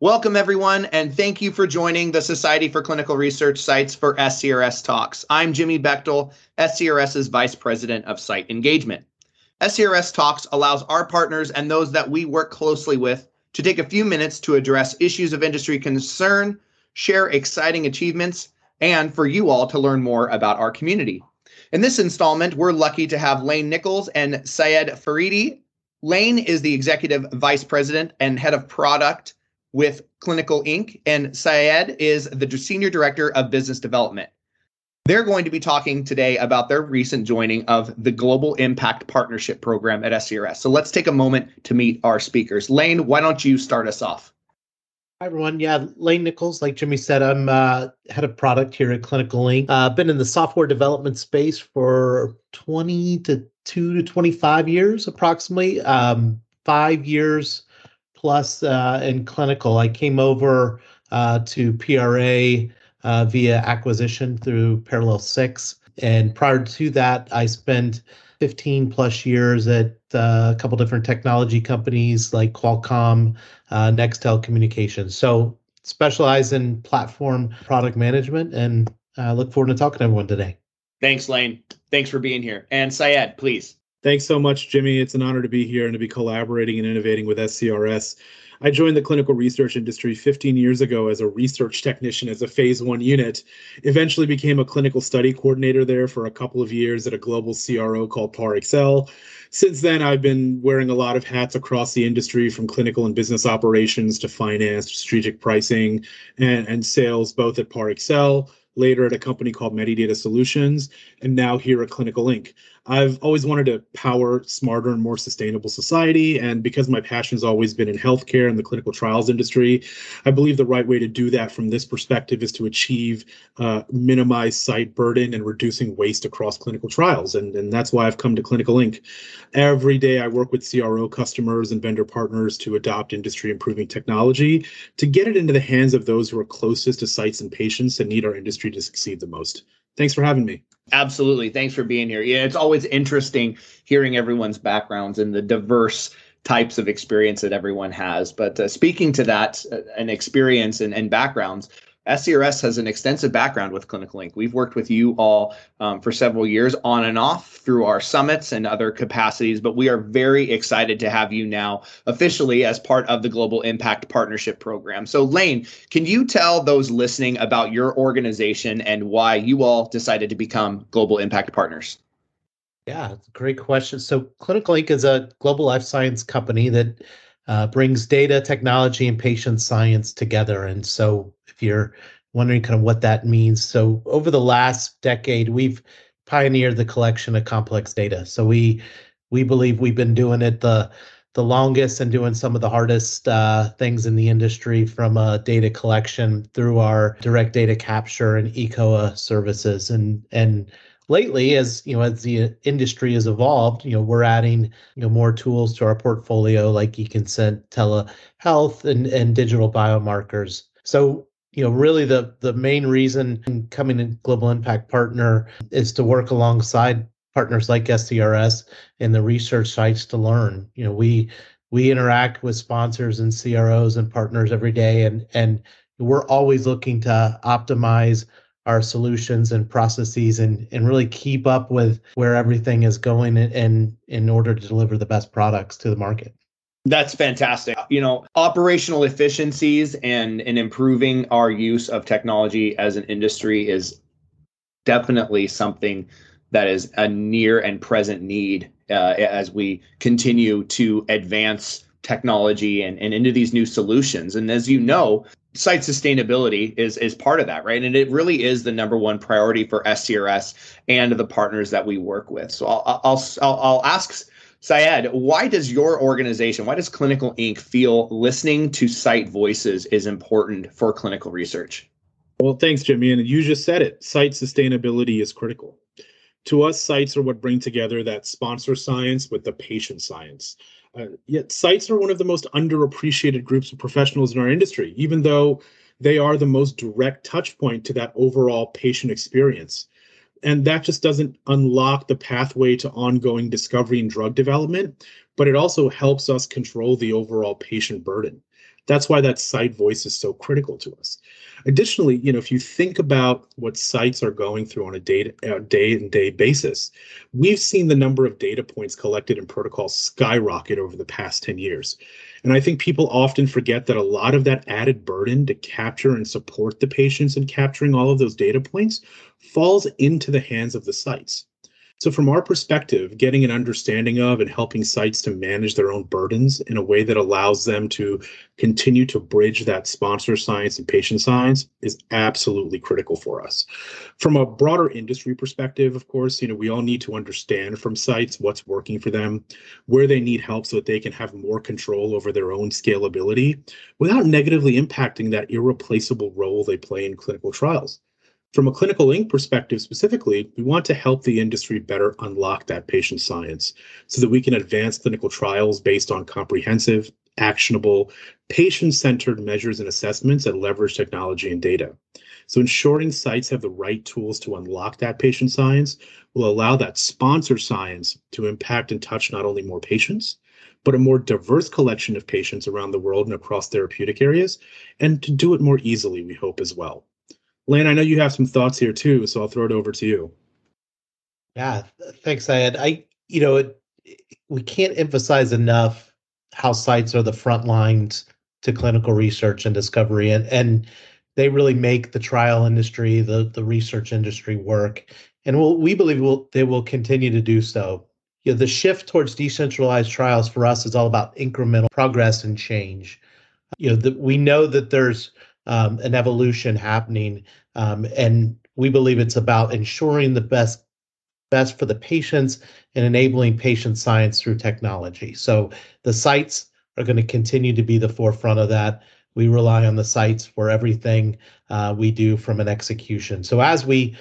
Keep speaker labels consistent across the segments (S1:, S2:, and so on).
S1: Welcome, everyone, and thank you for joining the Society for Clinical Research Sites for SCRS Talks. I'm Jimmy Bechtel, SCRS's Vice President of Site Engagement. SCRS Talks allows our partners and those that we work closely with to take a few minutes to address issues of industry concern, share exciting achievements, and for you all to learn more about our community. In this installment, we're lucky to have Lane Nichols and Syed Faridi. Lane is the Executive Vice President and Head of Product with Clinical ink., and Syed is the Senior Director of Business Development. They're going to be talking today about their recent joining of the Global Impact Partnership Program at SCRS. So let's take a moment to meet our speakers. Lane, why don't you start us off?
S2: Hi, everyone. Yeah, Lane Nichols, like Jimmy said, I'm uh, head of product here at Clinical ink. I've uh, been in the software development space for 20 to 2 to 25 years, approximately. Um, five years plus uh, in clinical. I came over uh, to PRA uh, via acquisition through Parallel Six, and prior to that, I spent 15 plus years at uh, a couple different technology companies like Qualcomm, uh, Nextel Communications. So specialize in platform product management, and I look forward to talking to everyone today.
S1: Thanks, Lane. Thanks for being here. And Syed, please.
S3: Thanks so much, Jimmy. It's an honor to be here and to be collaborating and innovating with SCRS. I joined the clinical research industry 15 years ago as a research technician as a phase one unit. Eventually became a clinical study coordinator there for a couple of years at a global CRO called Parexel. Since then, I've been wearing a lot of hats across the industry from clinical and business operations to finance, strategic pricing, and, and sales, both at Parexel later at a company called Medidata Solutions, and now here at Clinical ink. I've always wanted to power smarter and more sustainable society. And because my passion has always been in healthcare and the clinical trials industry, I believe the right way to do that from this perspective is to achieve uh, minimize site burden and reducing waste across clinical trials. And, and that's why I've come to Clinical ink. Every day I work with CRO customers and vendor partners to adopt industry improving technology to get it into the hands of those who are closest to sites and patients and need our industry to succeed the most. Thanks for having me.
S1: Absolutely. Thanks for being here. Yeah, it's always interesting hearing everyone's backgrounds and the diverse types of experience that everyone has. But uh, speaking to that, uh, an experience and, and backgrounds, SCRS has an extensive background with Clinical ink. We've worked with you all um, for several years on and off through our summits and other capacities, but we are very excited to have you now officially as part of the Global Impact Partnership Program. So, Lane, can you tell those listening about your organization and why you all decided to become Global Impact Partners?
S2: Yeah, great question. So, Clinical ink. is a global life science company that uh, brings data, technology, and patient science together. And so, if you're wondering kind of what that means, so over the last decade, we've pioneered the collection of complex data. So we we believe we've been doing it the the longest and doing some of the hardest uh, things in the industry from uh, data collection through our direct data capture and eCOA services and and lately as you know as the industry has evolved you know we're adding you know more tools to our portfolio like e-consent telehealth and and digital biomarkers so you know really the the main reason coming in global impact partner is to work alongside partners like scrs and the research sites to learn. You know we we interact with sponsors and cros and partners every day and and we're always looking to optimize our solutions and processes and and really keep up with where everything is going and in order to deliver the best products to the market
S1: that's fantastic. You know, operational efficiencies and and improving our use of technology as an industry is definitely something that is a near and present need uh, as we continue to advance technology and, and into these new solutions. And as you know, site sustainability is is part of that, right? And it really is the number one priority for SCRS and the partners that we work with. So I'll I'll I'll, I'll ask Syed, why does your organization, why does Clinical ink. feel listening to site voices is important for clinical research?
S3: Well, thanks, Jimmy. And you just said it site sustainability is critical. To us, sites are what bring together that sponsor science with the patient science. Uh, yet, sites are one of the most underappreciated groups of professionals in our industry, even though they are the most direct touch point to that overall patient experience And that just doesn't unlock the pathway to ongoing discovery and drug development, but it also helps us control the overall patient burden. That's why that site voice is so critical to us. Additionally, you know, if you think about what sites are going through on a day uh, day and day basis, we've seen the number of data points collected in protocols skyrocket over the past 10 years. And I think people often forget that a lot of that added burden to capture and support the patients and capturing all of those data points falls into the hands of the sites. So, from our perspective, getting an understanding of and helping sites to manage their own burdens in a way that allows them to continue to bridge that sponsor science and patient science is absolutely critical for us. From a broader industry perspective, of course, you know, we all need to understand from sites what's working for them, where they need help so that they can have more control over their own scalability without negatively impacting that irreplaceable role they play in clinical trials. From a clinical ink perspective specifically, we want to help the industry better unlock that patient science so that we can advance clinical trials based on comprehensive, actionable, patient centered measures and assessments that leverage technology and data. So, ensuring sites have the right tools to unlock that patient science will allow that sponsor science to impact and touch not only more patients, but a more diverse collection of patients around the world and across therapeutic areas, and to do it more easily, we hope as well. Lane, I know you have some thoughts here too, so I'll throw it over to you.
S2: Yeah, thanks, Syed. I, you know, it, we can't emphasize enough how sites are the front lines to clinical research and discovery, and and they really make the trial industry, the the research industry work, and we'll, we believe will they will continue to do so. You know, the shift towards decentralized trials for us is all about incremental progress and change. You know, the, we know that there's um, an evolution happening. Um, and we believe it's about ensuring the best best for the patients and enabling patient science through technology. So the sites are going to continue to be the forefront of that. We rely on the sites for everything uh, we do from an execution. So as we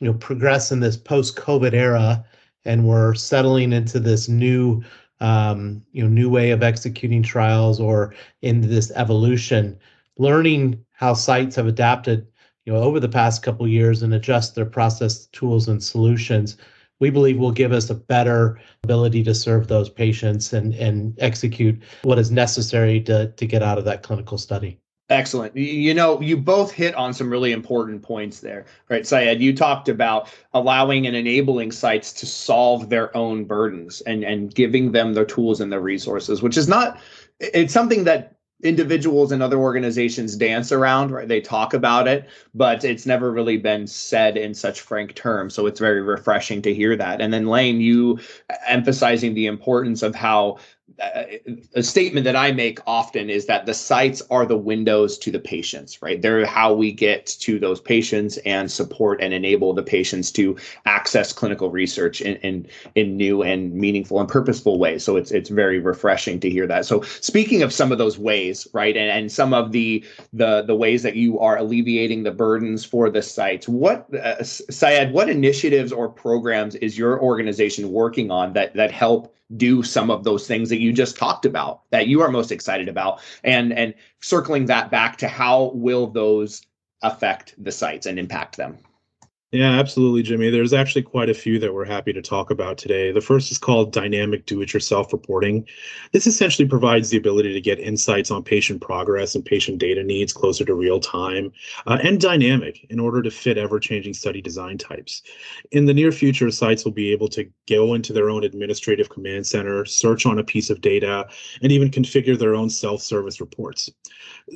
S2: you know progress in this post-COVID era and we're settling into this new um, you know new way of executing trials or in this evolution, learning how sites have adapted you know over the past couple years and adjust their process tools and solutions we believe will give us a better ability to serve those patients and and execute what is necessary to to get out of that clinical study
S1: Excellent. You know, you both hit on some really important points there, right? Syed, you talked about allowing and enabling sites to solve their own burdens and, and giving them the tools and the resources, which is not, it's something that individuals and other organizations dance around right? They talk about it but it's never really been said in such frank terms. So it's very refreshing to hear that. And then lane you emphasizing the importance of how a statement that I make often is that the sites are the windows to the patients, right? They're how we get to those patients and support and enable the patients to access clinical research in, in, in new and meaningful and purposeful ways. So it's it's very refreshing to hear that. So speaking of some of those ways, right, and, and some of the the the ways that you are alleviating the burdens for the sites, what uh, Syed, what initiatives or programs is your organization working on that that help do some of those things that you just talked about that you are most excited about and and circling that back to how will those affect the sites and impact them
S3: yeah, absolutely, Jimmy. There's actually quite a few that we're happy to talk about today. The first is called dynamic do it yourself reporting. This essentially provides the ability to get insights on patient progress and patient data needs closer to real time uh, and dynamic in order to fit ever changing study design types. In the near future, sites will be able to go into their own administrative command center, search on a piece of data, and even configure their own self service reports.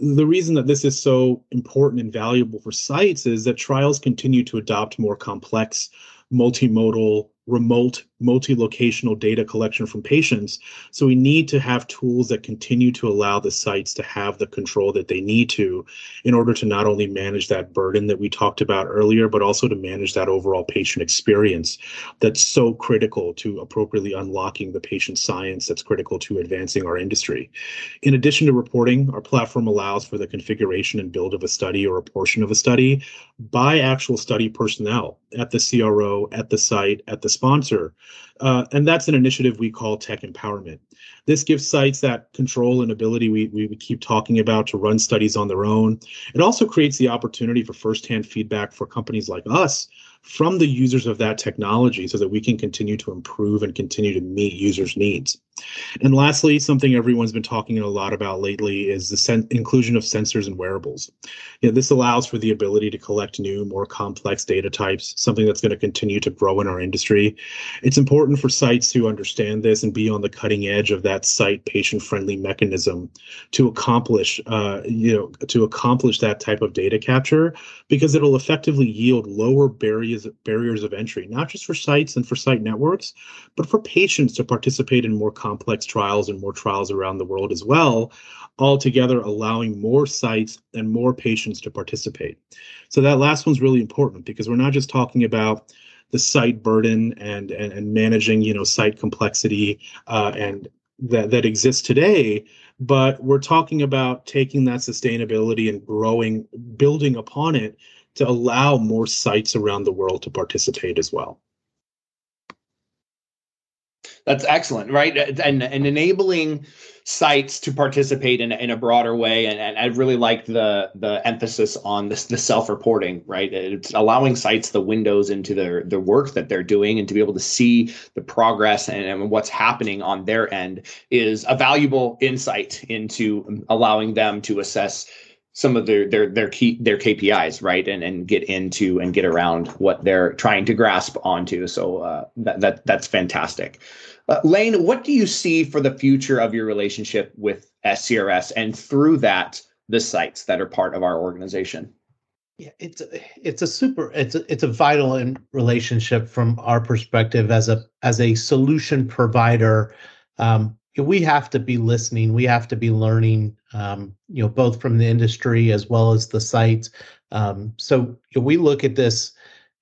S3: The reason that this is so important and valuable for sites is that trials continue to adopt adopt more complex multimodal remote multi-locational data collection from patients so we need to have tools that continue to allow the sites to have the control that they need to in order to not only manage that burden that we talked about earlier but also to manage that overall patient experience that's so critical to appropriately unlocking the patient science that's critical to advancing our industry in addition to reporting our platform allows for the configuration and build of a study or a portion of a study by actual study personnel at the CRO at the site at the sponsor. Uh, and that's an initiative we call tech empowerment. This gives sites that control and ability we, we, we keep talking about to run studies on their own. It also creates the opportunity for firsthand feedback for companies like us from the users of that technology so that we can continue to improve and continue to meet users' needs. And lastly, something everyone's been talking a lot about lately is the sen- inclusion of sensors and wearables. You know, this allows for the ability to collect new, more complex data types, something that's going to continue to grow in our industry. It's important for sites to understand this and be on the cutting edge of that site patient-friendly mechanism to accomplish, uh, you know, to accomplish that type of data capture because it'll effectively yield lower barriers barriers of entry, not just for sites and for site networks, but for patients to participate in more complex trials and more trials around the world as well, altogether allowing more sites and more patients to participate. So that last one's really important because we're not just talking about the site burden and and, and managing you know site complexity uh, and that that exists today but we're talking about taking that sustainability and growing building upon it to allow more sites around the world to participate as well
S1: that's excellent, right? And and enabling sites to participate in, in a broader way. And, and I really like the the emphasis on this the self-reporting, right? It's allowing sites the windows into their the work that they're doing and to be able to see the progress and, and what's happening on their end is a valuable insight into allowing them to assess some of their their their key their KPIs, right, and and get into and get around what they're trying to grasp onto. So uh, that that that's fantastic. Uh, Lane, what do you see for the future of your relationship with SCRS and through that the sites that are part of our organization?
S2: Yeah, it's a, it's a super it's a, it's a vital in relationship from our perspective as a as a solution provider. Um, we have to be listening. We have to be learning. Um, you know, both from the industry as well as the sites. Um, so we look at this.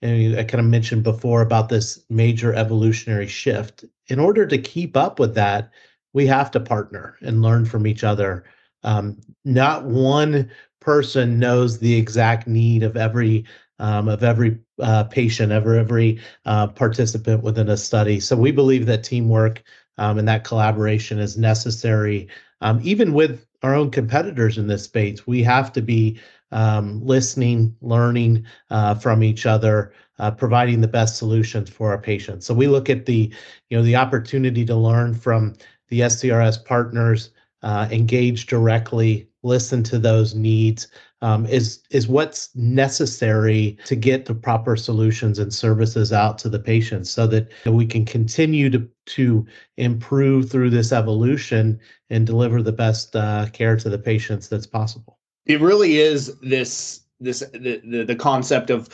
S2: And I kind of mentioned before about this major evolutionary shift. In order to keep up with that, we have to partner and learn from each other. Um, not one person knows the exact need of every um, of every uh, patient, ever every uh, participant within a study. So we believe that teamwork um, and that collaboration is necessary. Um, even with our own competitors in this space, we have to be um, listening, learning uh, from each other, uh, providing the best solutions for our patients. So we look at the, you know, the opportunity to learn from the SCRS partners, uh, engage directly, listen to those needs, um, is is what's necessary to get the proper solutions and services out to the patients so that we can continue to to improve through this evolution and deliver the best uh, care to the patients that's possible.
S1: It really is this this the the, the concept of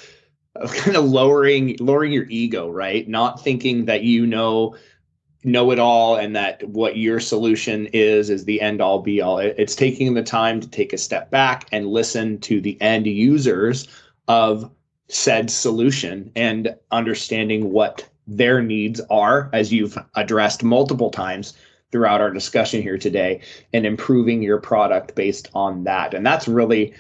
S1: of kind of lowering lowering your ego right? Not thinking that you know know it all and that what your solution is is the end all be all. It's taking the time to take a step back and listen to the end users of said solution and understanding what their needs are, as you've addressed multiple times throughout our discussion here today, and improving your product based on that. And that's really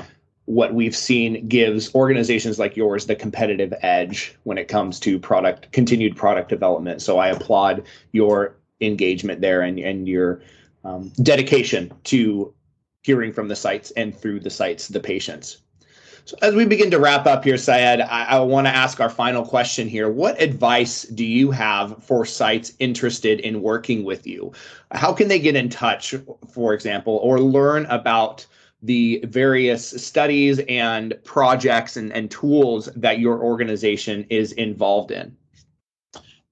S1: what we've seen gives organizations like yours the competitive edge when it comes to product continued product development. So i applaud your engagement there and, and your um, dedication to hearing from the sites and through the sites the patients. So as we begin to wrap up here syed i, I want to ask our final question here. What advice do you have for sites interested in working with you? How can they get in touch for example or learn about the various studies and projects and, and tools that your organization is involved in?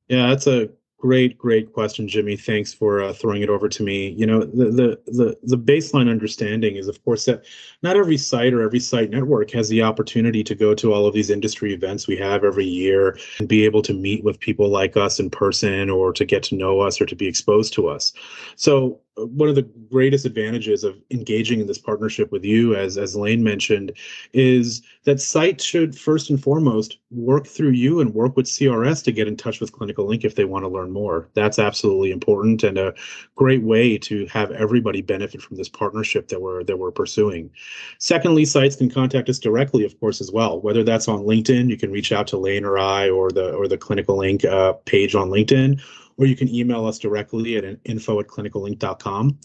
S3: Yeah, that's a great, great question, Jimmy. Thanks for uh, throwing it over to me. You know, the, the the the baseline understanding is, of course, that not every site or every site network has the opportunity to go to all of these industry events we have every year and be able to meet with people like us in person or to get to know us or to be exposed to us. So one of the greatest advantages of engaging in this partnership with you, as as Lane mentioned, is that sites should first and foremost work through you and work with CRS to get in touch with Clinical ink if they want to learn more. That's absolutely important and a great way to have everybody benefit from this partnership that we're that we're pursuing. Secondly, sites can contact us directly, of course, as well. Whether that's on LinkedIn, you can reach out to Lane or I or the or the Clinical ink uh, page on LinkedIn or you can email us directly at info at clinicalink.com.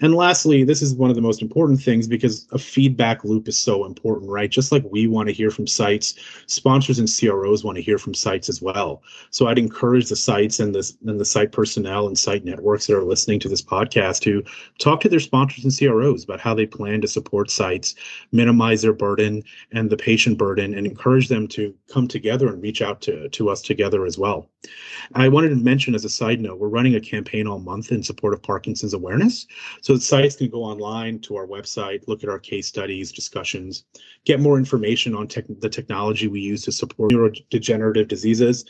S3: And lastly, this is one of the most important things because a feedback loop is so important, right? Just like we want to hear from sites, sponsors and CROs want to hear from sites as well. So I'd encourage the sites and the, and the site personnel and site networks that are listening to this podcast to talk to their sponsors and CROs about how they plan to support sites, minimize their burden and the patient burden, and encourage them to come together and reach out to, to us together as well. I wanted to mention as a side note, we're running a campaign all month in support of Parkinson's awareness. So the sites can go online to our website, look at our case studies, discussions, get more information on tech, the technology we use to support neurodegenerative diseases.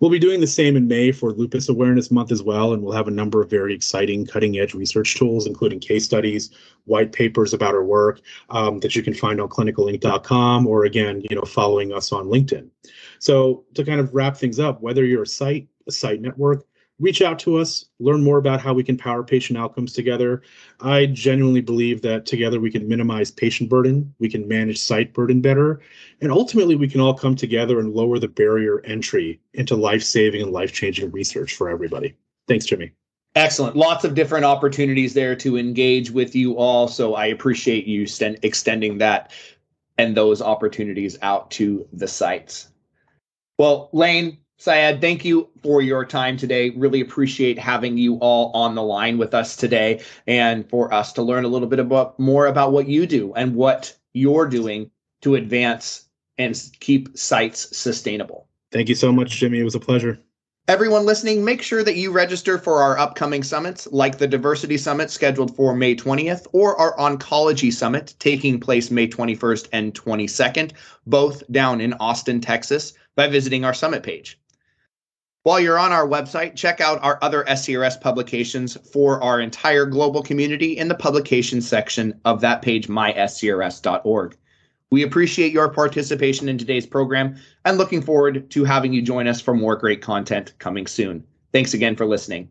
S3: We'll be doing the same in May for Lupus Awareness Month as well, and we'll have a number of very exciting cutting edge research tools, including case studies, white papers about our work um, that you can find on clinicalink.com or again, you know, following us on LinkedIn. So to kind of wrap things up, whether you're a site, a site network, reach out to us, learn more about how we can power patient outcomes together. I genuinely believe that together we can minimize patient burden, we can manage site burden better, and ultimately we can all come together and lower the barrier entry into life-saving and life-changing research for everybody. Thanks, Jimmy.
S1: Excellent. Lots of different opportunities there to engage with you all. So I appreciate you st- extending that and those opportunities out to the sites. Well, Lane, Syed, thank you for your time today. Really appreciate having you all on the line with us today and for us to learn a little bit about more about what you do and what you're doing to advance and keep sites sustainable.
S3: Thank you so much, Jimmy. It was a pleasure.
S1: Everyone listening, make sure that you register for our upcoming summits, like the Diversity Summit scheduled for May 20th, or our Oncology Summit taking place May 21st and 22nd, both down in Austin, Texas, by visiting our summit page. While you're on our website, check out our other SCRS publications for our entire global community in the publication section of that page, myscrs.org. We appreciate your participation in today's program and looking forward to having you join us for more great content coming soon. Thanks again for listening.